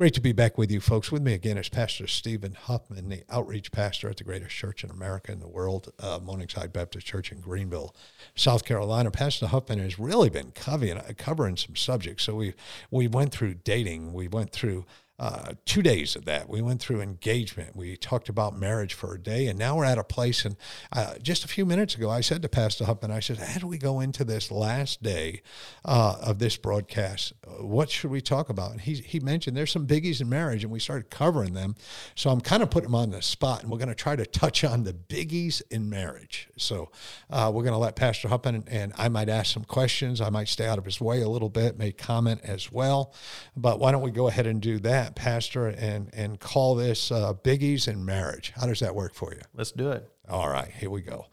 Great to be back with you, folks. With me again is Pastor Stephen Huffman, the outreach pastor at the greatest church in America and the world, uh, Morningside Baptist Church in Greenville, South Carolina. Pastor Huffman has really been covering, covering some subjects. So we we went through dating, we went through uh, two days of that. We went through engagement. We talked about marriage for a day, and now we're at a place. And uh, just a few minutes ago, I said to Pastor Huffman, I said, "How do we go into this last day uh, of this broadcast? What should we talk about?" And he he mentioned there's some biggies in marriage, and we started covering them. So I'm kind of putting him on the spot, and we're going to try to touch on the biggies in marriage. So uh, we're going to let Pastor Huffman, and, and I might ask some questions. I might stay out of his way a little bit, make comment as well. But why don't we go ahead and do that? That, Pastor, and and call this uh, biggies in marriage. How does that work for you? Let's do it. All right, here we go.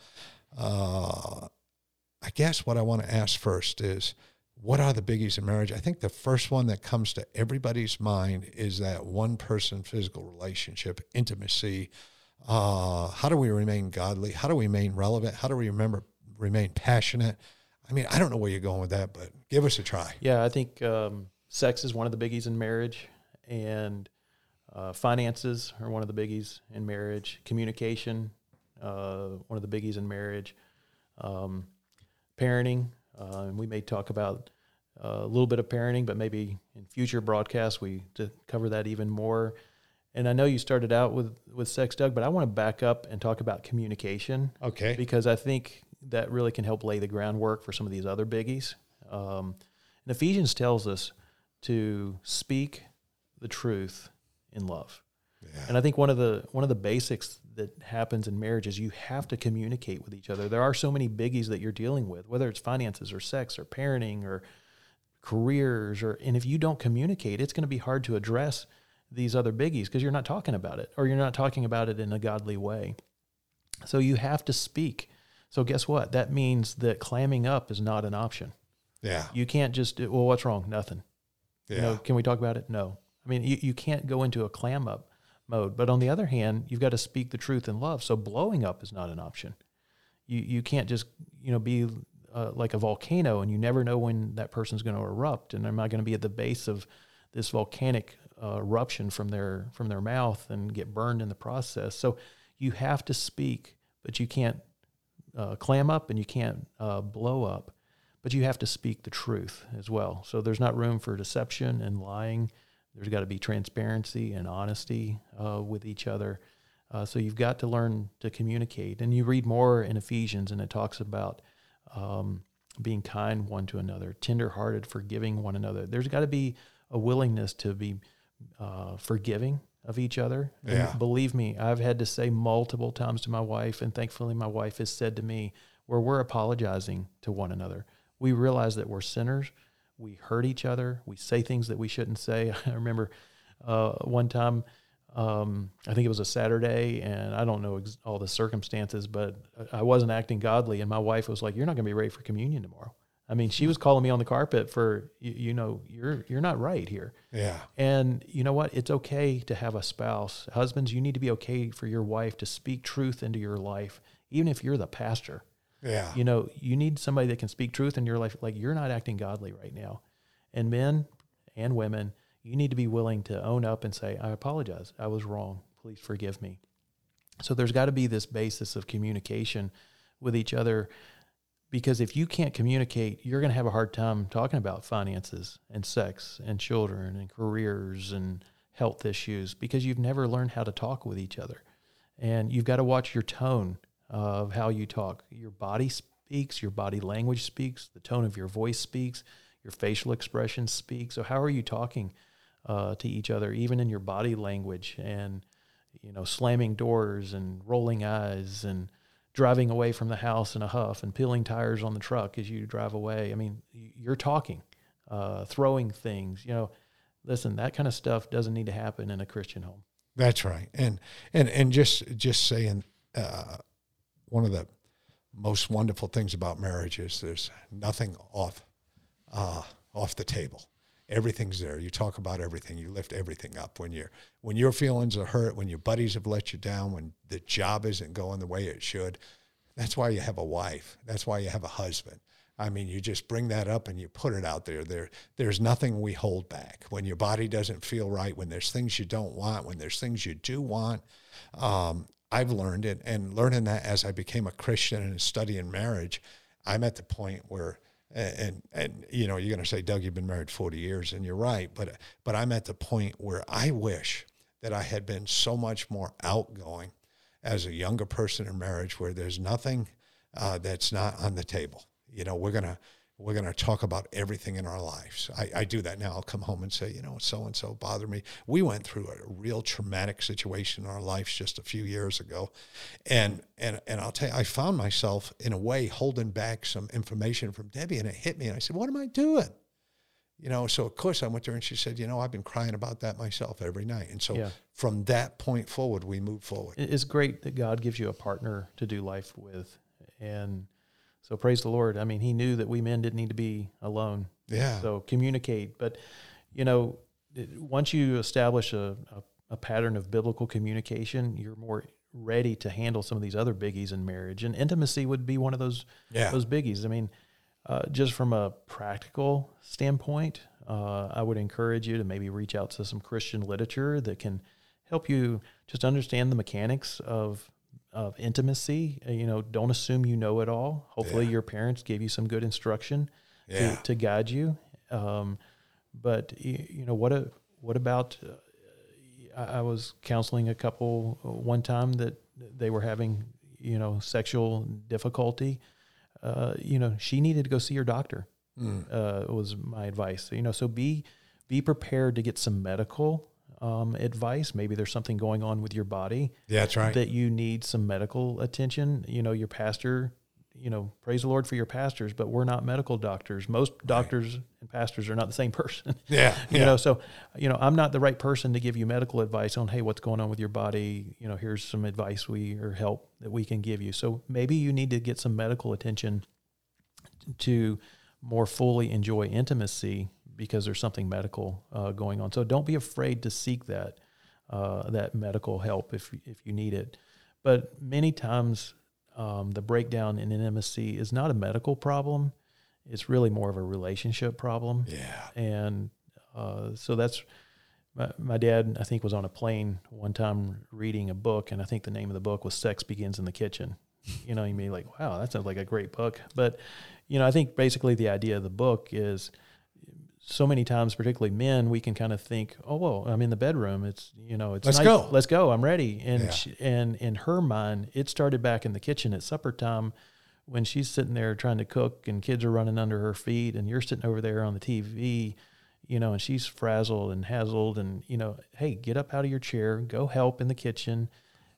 Uh, I guess what I want to ask first is, what are the biggies in marriage? I think the first one that comes to everybody's mind is that one person physical relationship, intimacy. Uh, how do we remain godly? How do we remain relevant? How do we remember remain passionate? I mean, I don't know where you're going with that, but give us a try. Yeah, I think um, sex is one of the biggies in marriage and uh, finances are one of the biggies in marriage. Communication, uh, one of the biggies in marriage. Um, parenting, uh, and we may talk about uh, a little bit of parenting, but maybe in future broadcasts we to cover that even more. And I know you started out with with sex, Doug, but I want to back up and talk about communication. Okay. Because I think that really can help lay the groundwork for some of these other biggies. Um, and Ephesians tells us to speak the truth in love. Yeah. And I think one of the one of the basics that happens in marriage is you have to communicate with each other. There are so many biggies that you're dealing with, whether it's finances or sex or parenting or careers or and if you don't communicate, it's going to be hard to address these other biggies because you're not talking about it or you're not talking about it in a godly way. So you have to speak. So guess what? That means that clamming up is not an option. Yeah. You can't just well, what's wrong? Nothing. Yeah. You know, can we talk about it? No. I mean, you, you can't go into a clam up mode. But on the other hand, you've got to speak the truth in love. So blowing up is not an option. You you can't just you know be uh, like a volcano and you never know when that person's going to erupt and am I going to be at the base of this volcanic uh, eruption from their from their mouth and get burned in the process. So you have to speak, but you can't uh, clam up and you can't uh, blow up. But you have to speak the truth as well. So there's not room for deception and lying there's got to be transparency and honesty uh, with each other. Uh, so you've got to learn to communicate. And you read more in Ephesians, and it talks about um, being kind one to another, tenderhearted, forgiving one another. There's got to be a willingness to be uh, forgiving of each other. Yeah. And believe me, I've had to say multiple times to my wife, and thankfully, my wife has said to me, where we're apologizing to one another. We realize that we're sinners we hurt each other. We say things that we shouldn't say. I remember uh, one time, um, I think it was a Saturday, and I don't know ex- all the circumstances, but I wasn't acting godly, and my wife was like, "You're not going to be ready for communion tomorrow." I mean, she was calling me on the carpet for you, you know, you're you're not right here. Yeah. And you know what? It's okay to have a spouse. Husbands, you need to be okay for your wife to speak truth into your life, even if you're the pastor. Yeah. You know, you need somebody that can speak truth in your life. Like you're not acting godly right now. And men and women, you need to be willing to own up and say, I apologize. I was wrong. Please forgive me. So there's got to be this basis of communication with each other because if you can't communicate, you're going to have a hard time talking about finances and sex and children and careers and health issues because you've never learned how to talk with each other. And you've got to watch your tone of how you talk. Your body speaks, your body language speaks, the tone of your voice speaks, your facial expression speaks. So how are you talking uh, to each other, even in your body language and you know slamming doors and rolling eyes and driving away from the house in a huff and peeling tires on the truck as you drive away. I mean, you're talking, uh, throwing things. You know, listen, that kind of stuff doesn't need to happen in a Christian home. That's right, and and and just just saying. Uh, one of the most wonderful things about marriage is there's nothing off uh, off the table. Everything's there. You talk about everything. You lift everything up. When you're when your feelings are hurt, when your buddies have let you down, when the job isn't going the way it should, that's why you have a wife. That's why you have a husband. I mean, you just bring that up and you put it out there. There, there's nothing we hold back. When your body doesn't feel right, when there's things you don't want, when there's things you do want, um, I've learned it, and learning that as I became a Christian and studying marriage, I'm at the point where, and and you know, you're going to say, Doug, you've been married 40 years, and you're right, but but I'm at the point where I wish that I had been so much more outgoing as a younger person in marriage, where there's nothing uh, that's not on the table. You know, we're gonna we're going to talk about everything in our lives. I, I, do that now. I'll come home and say, you know, so and so bothered me. We went through a real traumatic situation in our lives just a few years ago, and and and I'll tell you, I found myself in a way holding back some information from Debbie, and it hit me, and I said, what am I doing? You know, so of course I went to her and she said, you know, I've been crying about that myself every night, and so yeah. from that point forward, we moved forward. It's great that God gives you a partner to do life with, and so praise the Lord. I mean, he knew that we men didn't need to be alone. Yeah. So communicate. But, you know, once you establish a, a, a pattern of biblical communication, you're more ready to handle some of these other biggies in marriage. And intimacy would be one of those, yeah. those biggies. I mean, uh, just from a practical standpoint, uh, I would encourage you to maybe reach out to some Christian literature that can help you just understand the mechanics of of intimacy. Uh, you know, don't assume you know it all. Hopefully, yeah. your parents gave you some good instruction yeah. to, to guide you. Um, but you, know, what a, what about? Uh, I, I was counseling a couple uh, one time that they were having you know sexual difficulty. Uh, you know, she needed to go see her doctor. Mm. Uh, was my advice. You know, so be be prepared to get some medical um, advice. Maybe there's something going on with your body. Yeah, that's right. That you need some medical attention. You know, your pastor, you know, praise the Lord for your pastors, but we're not medical doctors. Most doctors right. and pastors are not the same person. Yeah. you know, so, you know, I'm not the right person to give you medical advice on, hey, what's going on with your body? You know, here's some advice we or help that we can give you. So maybe you need to get some medical attention to more fully enjoy intimacy because there's something medical uh, going on. So don't be afraid to seek that uh, that medical help if if you need it. But many times, um, the breakdown in intimacy is not a medical problem; it's really more of a relationship problem. Yeah, and uh, so that's. My, my dad, I think, was on a plane one time reading a book, and I think the name of the book was "Sex Begins in the Kitchen." You know, you mean like, wow, that sounds like a great book. But, you know, I think basically the idea of the book is so many times, particularly men, we can kind of think, "Oh, well, I'm in the bedroom. It's you know, it's let's nice. go, let's go. I'm ready." And yeah. she, and in her mind, it started back in the kitchen at supper time when she's sitting there trying to cook and kids are running under her feet, and you're sitting over there on the TV, you know, and she's frazzled and hazzled, and you know, hey, get up out of your chair, go help in the kitchen,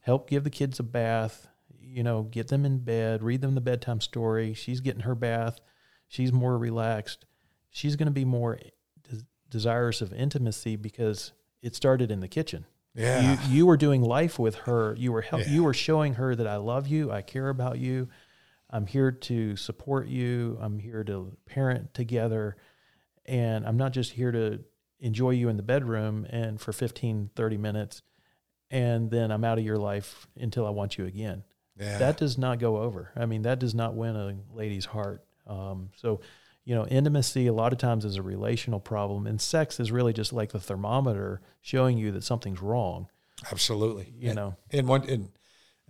help give the kids a bath, you know, get them in bed, read them the bedtime story. She's getting her bath, she's more relaxed she's going to be more des- desirous of intimacy because it started in the kitchen. Yeah. You, you were doing life with her. You were help, yeah. you were showing her that I love you, I care about you. I'm here to support you. I'm here to parent together. And I'm not just here to enjoy you in the bedroom and for 15, 30 minutes and then I'm out of your life until I want you again. Yeah. That does not go over. I mean, that does not win a lady's heart. Um, so you know, intimacy a lot of times is a relational problem, and sex is really just like the thermometer showing you that something's wrong. Absolutely, you and, know. And one, and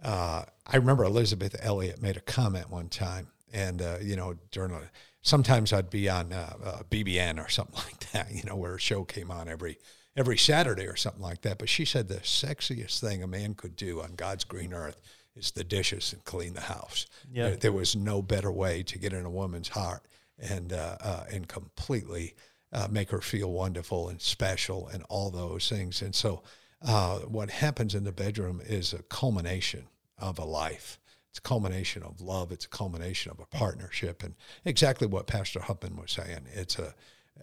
uh, I remember Elisabeth Elliot made a comment one time, and uh, you know, during a, sometimes I'd be on uh, uh BBN or something like that, you know, where a show came on every every Saturday or something like that. But she said the sexiest thing a man could do on God's green earth is the dishes and clean the house. Yeah. There, there was no better way to get in a woman's heart and uh, uh, and completely uh, make her feel wonderful and special and all those things. And so, uh, what happens in the bedroom is a culmination of a life. It's a culmination of love. It's a culmination of a partnership, and exactly what Pastor Huffman was saying. It's a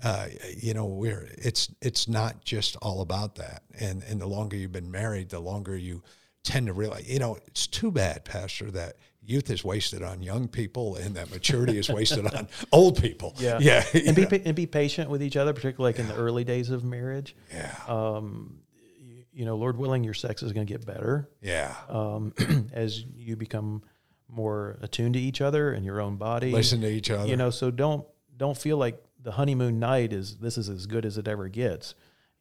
uh, you know, we're it's it's not just all about that. And and the longer you've been married, the longer you tend to realize, you know, it's too bad, Pastor, that youth is wasted on young people and that maturity is wasted on old people. Yeah. Yeah. and be and be patient with each other, particularly like in the early days of marriage. yeah. Um, you, you know, Lord willing, your sex is going to get better yeah. um, as you become more attuned to each other and your own body. Listen to each other. You know, so don't don't feel like the honeymoon night is this is as good as it ever gets.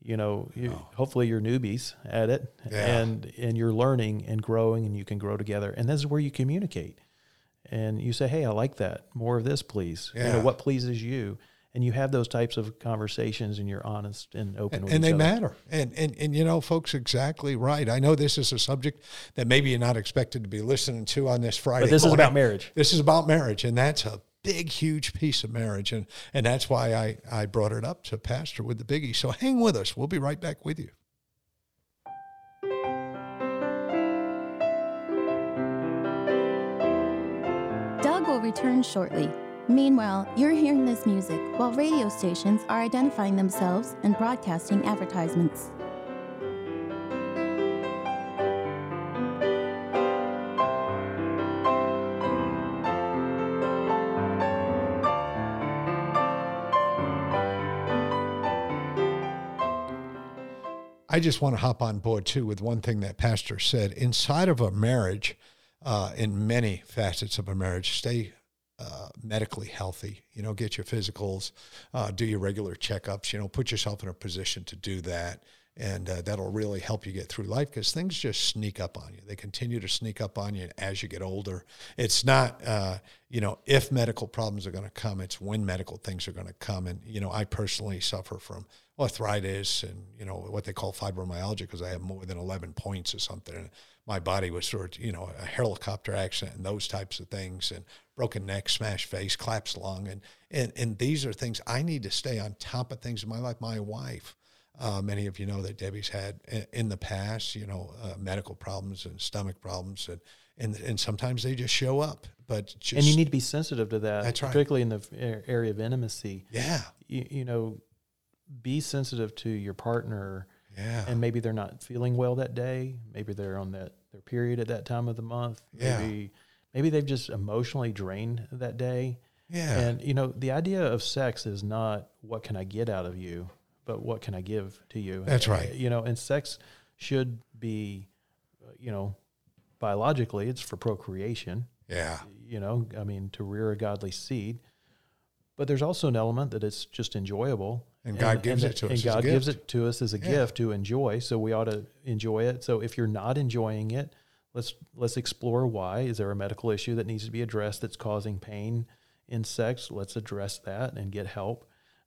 You know, you, oh. hopefully you're newbies at it, Yeah. and and you're learning and growing, and you can grow together. And this is where you communicate, and you say, "Hey, I like that. More of this, please. You know, what pleases you." And you have those types of conversations, and you're honest and open with and they other. matter. And, and and you know, folks, exactly right. I know this is a subject that maybe you're not expected to be listening to on this Friday. But this is about marriage. This is about marriage, and that's a big, huge piece of marriage, and and that's why I I brought it up to Pastor with the biggie. So hang with us. We'll be right back with you. Doug will return shortly. Meanwhile, you're hearing this music while radio stations are identifying themselves and broadcasting advertisements. I just want to hop on board too with one thing that Pastor said. Inside of a marriage, uh, in many facets of a marriage, stay uh, medically healthy. You know, get your physicals, uh, do your regular checkups. You know, put yourself in a position to do that, and uh, that'll really help you get through life because things just sneak up on you. They continue to sneak up on you as you get older. It's not, uh, you know, if medical problems are going to come, it's when medical things are going to come. And you know, I personally suffer from arthritis and you know what they call fibromyalgia because I have more than 11 points or something. And my body was sort of you know a helicopter accident and those types of things and broken neck, smashed face, collapsed lung, and and and these are things I need to stay on top of things in my life. My wife. Uh, many of you know that Debbie's had in, in the past, you know, uh, medical problems and stomach problems, and, and and sometimes they just show up. But just and you need to be sensitive to that, That's right. particularly in the area of intimacy. yeah, You, you know, be sensitive to your partner, yeah, and maybe they're not feeling well that day. Maybe they're on that their period at that time of the month. Yeah. Maybe maybe they've just emotionally drained that day. yeah. And you know, the idea of sex is not what can I get out of you, but what can I give to you. That's right. You know, and sex should be, uh, you know, biologically it's for procreation. yeah, You know, I mean, to rear a godly seed. But there's also an element that it's just enjoyable. And God gives that- it to us And as a God gives gift. it to us as a Yeah. gift to enjoy. So we ought to enjoy it. So if you're not enjoying it, let's let's explore why. Is there a medical issue that needs to be addressed that's causing pain in sex? Let's address that and get help.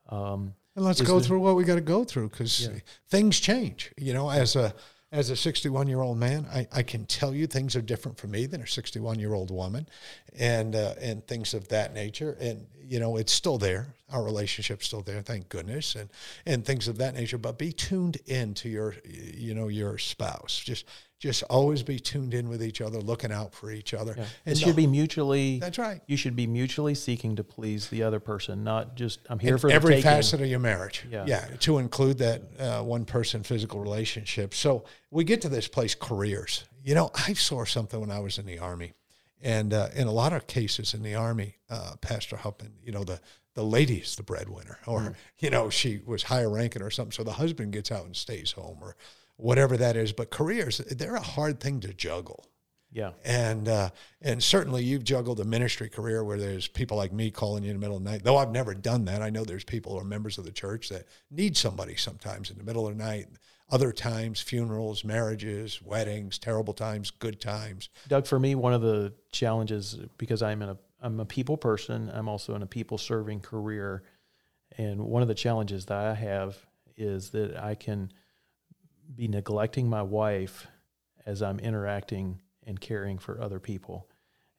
Um, And let's go the- through what we got to go through because Yeah. things change. You know, as a as a 61 year old man, I, I can tell you things are different for me than a 61 year old woman, and uh, and things of that nature. And you know, it's still there. Our relationship's still there, thank goodness, and and things of that nature. But be tuned in to your you know your spouse. Just just always be tuned in with each other, looking out for each other. yeah. And It should be mutually. That's right. You should be mutually seeking to please the other person, not just I'm here in for every facet of your marriage. Yeah. to include that uh, one person physical relationship. So we get to this place, careers. You know, I saw something when I was in the army, and uh, in a lot of cases in the army, uh, Pastor Huffman, you know, the the lady's the breadwinner, or Mm-hmm. you know, she was higher ranking or something, so the husband gets out and stays home, or whatever that is. But careers, they're a hard thing to juggle Yeah. and uh, and certainly you've juggled a ministry career where there's people like me calling you in the middle of the night. Though I've never done that, I know there's people who are members of the church that need somebody sometimes in the middle of the night. Other times, funerals, marriages, weddings, terrible times, good times. Doug, for me, one of the challenges because I'm in a I'm a people person. I'm also in a people serving career, and one of the challenges that I have is that I can be neglecting my wife as I'm interacting and caring for other people.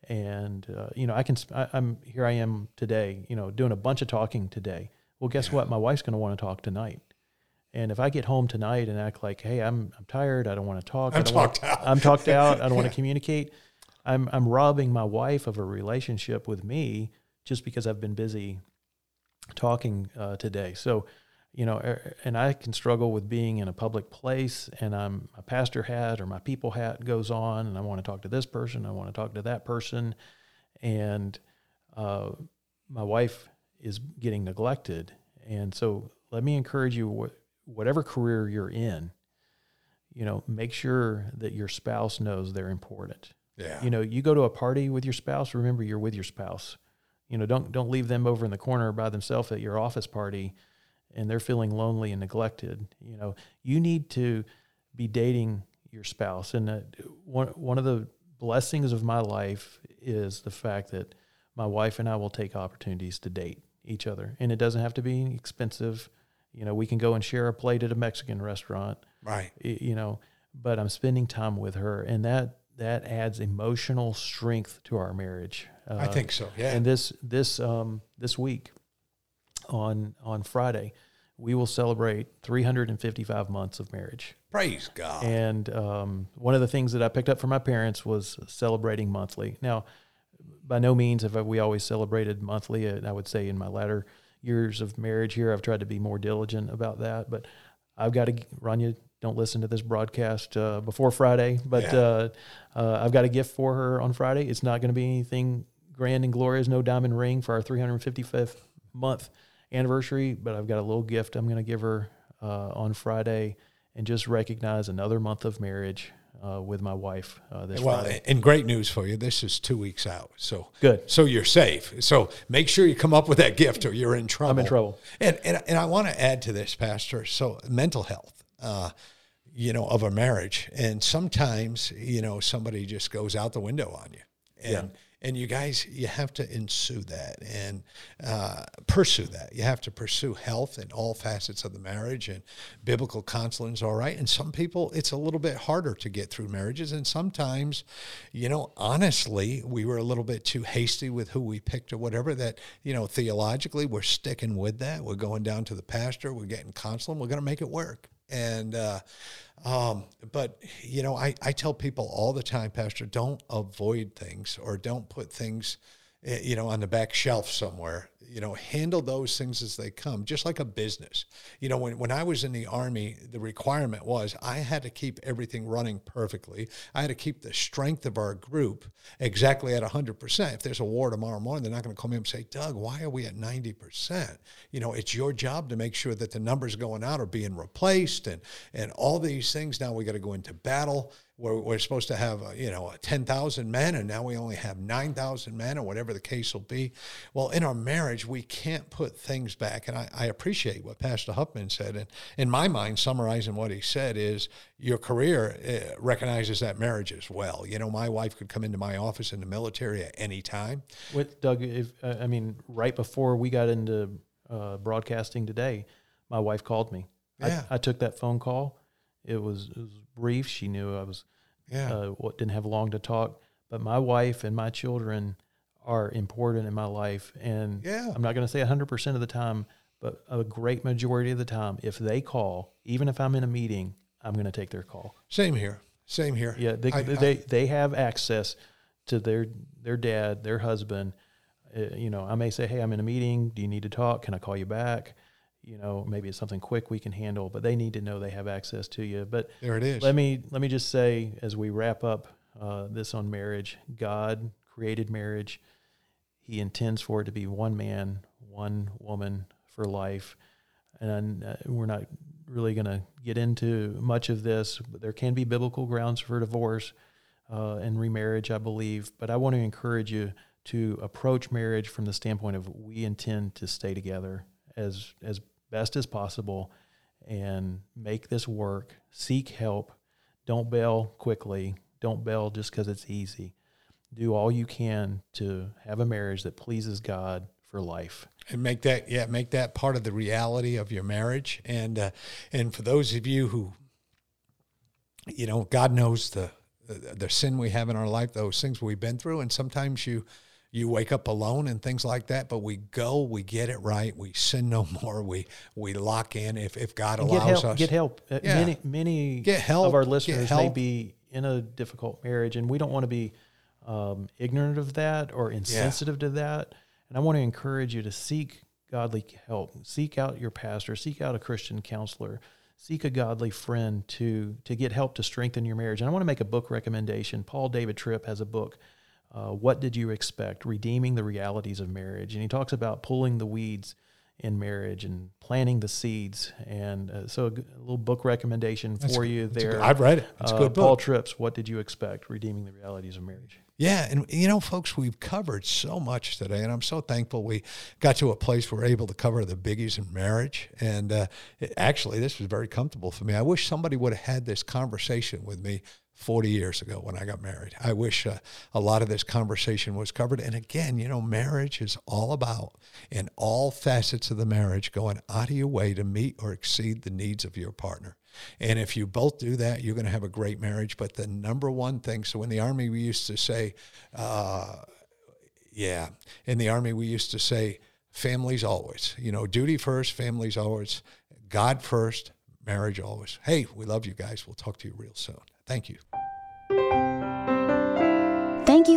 And uh, you know, I can. I, I'm here. I am today. You know, doing a bunch of talking today. Well, guess what? My wife's going to want to talk tonight. And if I get home tonight and act like, "Hey, I'm I'm tired. I don't want to talk. I'm don't wanna- talked out." I'm talked out. I don't want to communicate." I'm I'm robbing my wife of a relationship with me just because I've been busy talking uh, today. So, you know, er, and I can struggle with being in a public place and I'm my pastor hat or my people hat goes on and I want to talk to this person, I want to talk to that person. And uh, my wife is getting neglected. And so let me encourage you, whatever career you're in, you know, make sure that your spouse knows they're important. Yeah. You know, you go to a party with your spouse, remember you're with your spouse. You know, don't don't leave them over in the corner by themselves at your office party and they're feeling lonely and neglected. You know, you need to be dating your spouse. And uh, one one of the blessings of my life is the fact that my wife and I will take opportunities to date each other, and it doesn't have to be expensive. You know, we can go and share a plate at a Mexican restaurant. Right. You know, but I'm spending time with her, and that that adds emotional strength to our marriage. Uh, I think so. Yeah. And this this um, this week, on on Friday, we will celebrate 355 months of marriage. Praise God! And um, one of the things that I picked up from my parents was celebrating monthly. Now, by no means have we always celebrated monthly. And I would say in my latter years of marriage here, I've tried to be more diligent about that. But I've got to, Rania, don't listen to this broadcast uh, before Friday, but yeah. uh, uh, I've got a gift for her on Friday. It's not going to be anything grand and glorious, no diamond ring for our 355th month anniversary, but I've got a little gift I'm going to give her uh, on Friday and just recognize another month of marriage uh, with my wife uh, this well, Friday. and great news for you. This is two weeks out, so good. So you're safe. So make sure you come up with that gift, or you're in trouble. I'm in trouble. And and and I want to add to this, Pastor. So mental health. Uh, you know, of a marriage, and sometimes you know somebody just goes out the window on you, and yeah and you guys you have to ensue that and uh, pursue that. You have to pursue health in all facets of the marriage and biblical counseling is all right. And some people it's a little bit harder to get through marriages. And sometimes you know honestly we were a little bit too hasty with who we picked or whatever that you know theologically we're sticking with that. We're going down to the pastor. We're getting counseling. We're going to make it work and uh, um, but you know, I, I tell people all the time, Pastor, don't avoid things or don't put things, eh, you know, on the back shelf somewhere you know, handle those things as they come, just like a business. You know, when, when I was in the Army, the requirement was I had to keep everything running perfectly. I had to keep the strength of our group exactly at 100%. If there's a war tomorrow morning, they're not going to call me up and say, Doug, why are we at 90%? You know, it's your job to make sure that the numbers going out are being replaced and, and all these things. Now we got to go into battle we're, we're supposed to have, uh, you know, 10,000 men, and now we only have 9,000 men, or whatever the case will be. Well, in our marriage, we can't put things back. And I, I appreciate what Pastor Huffman said. And in my mind, summarizing what he said is your career uh, recognizes that marriage as well. You know, my wife could come into my office in the military at any time. With Doug, if, uh, I mean, right before we got into uh, broadcasting today, my wife called me. Yeah. I, I took that phone call. It was, it was brief. She knew I was yeah. uh, didn't have long to talk. But my wife and my children are important in my life, and yeah. I'm not going to say 100 percent of the time, but a great majority of the time, if they call, even if I'm in a meeting, I'm going to take their call. Same here. Same here. Yeah, they I, they, I, they have access to their their dad, their husband. Uh, you know, I may say, "Hey, I'm in a meeting. Do you need to talk? Can I call you back?" You know maybe it's something quick we can handle but they need to know they have access to you. But there it is. let me let me just say as we wrap up uh, this on marriage god created marriage. He intends for it to be one man one woman for life. And uh, we're not really going to get into much of this but there can be biblical grounds for divorce uh, and remarriage i believe. But i want to encourage you to approach marriage from the standpoint of we intend to stay together as as best as possible and make this work. Seek help. Don't bail quickly. Don't bail just because it's easy. Do all you can to have a marriage that pleases God for life. And make that yeah, make that part of the reality of your marriage. And uh, and for those of you who, you know, God knows the the sin we have in our life, those things we've been through, and sometimes you you wake up alone and things like that but we go we get it right we sin no more we we lock in if, if god allows get help, us get help uh, yeah. many many get help, of our listeners may be in a difficult marriage and we don't want to be um, ignorant of that or insensitive yeah. to that and i want to encourage you to seek godly help. Seek out your pastor, seek out a Christian counselor, seek a godly friend to to get help to strengthen your marriage. And I want to make a book recommendation. Paul David Tripp has a book. Uh, what did you expect? Redeeming the realities of marriage, and he talks about pulling the weeds in marriage and planting the seeds. And uh, so, a, g- a little book recommendation for good. you there. good- I've read it. It's a Uh, good Paul Tripp's, "What Did You Expect? Redeeming the Realities of Marriage." Yeah, and you know, folks, we've covered so much today, and I'm so thankful we got to a place where we're able to cover the biggies in marriage. And uh, it- actually, this was very comfortable for me. I wish somebody would have had this conversation with me 40 years ago when I got married. I wish uh, a lot of this conversation was covered. And again, you know, marriage is all about, in all facets of the marriage, going out of your way to meet or exceed the needs of your partner. And if you both do that, you're going to have a great marriage. But the number one thing, so in the Army, we used to say, uh, yeah, in the Army, we used to say, families always. You know, duty first, families always, God first, marriage always. Hey, we love you guys. We'll talk to you real soon. Thank you. Thank you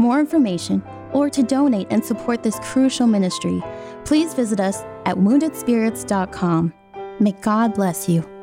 more information, or to donate and support this crucial ministry, please visit us at woundedspirits.com. May God bless you.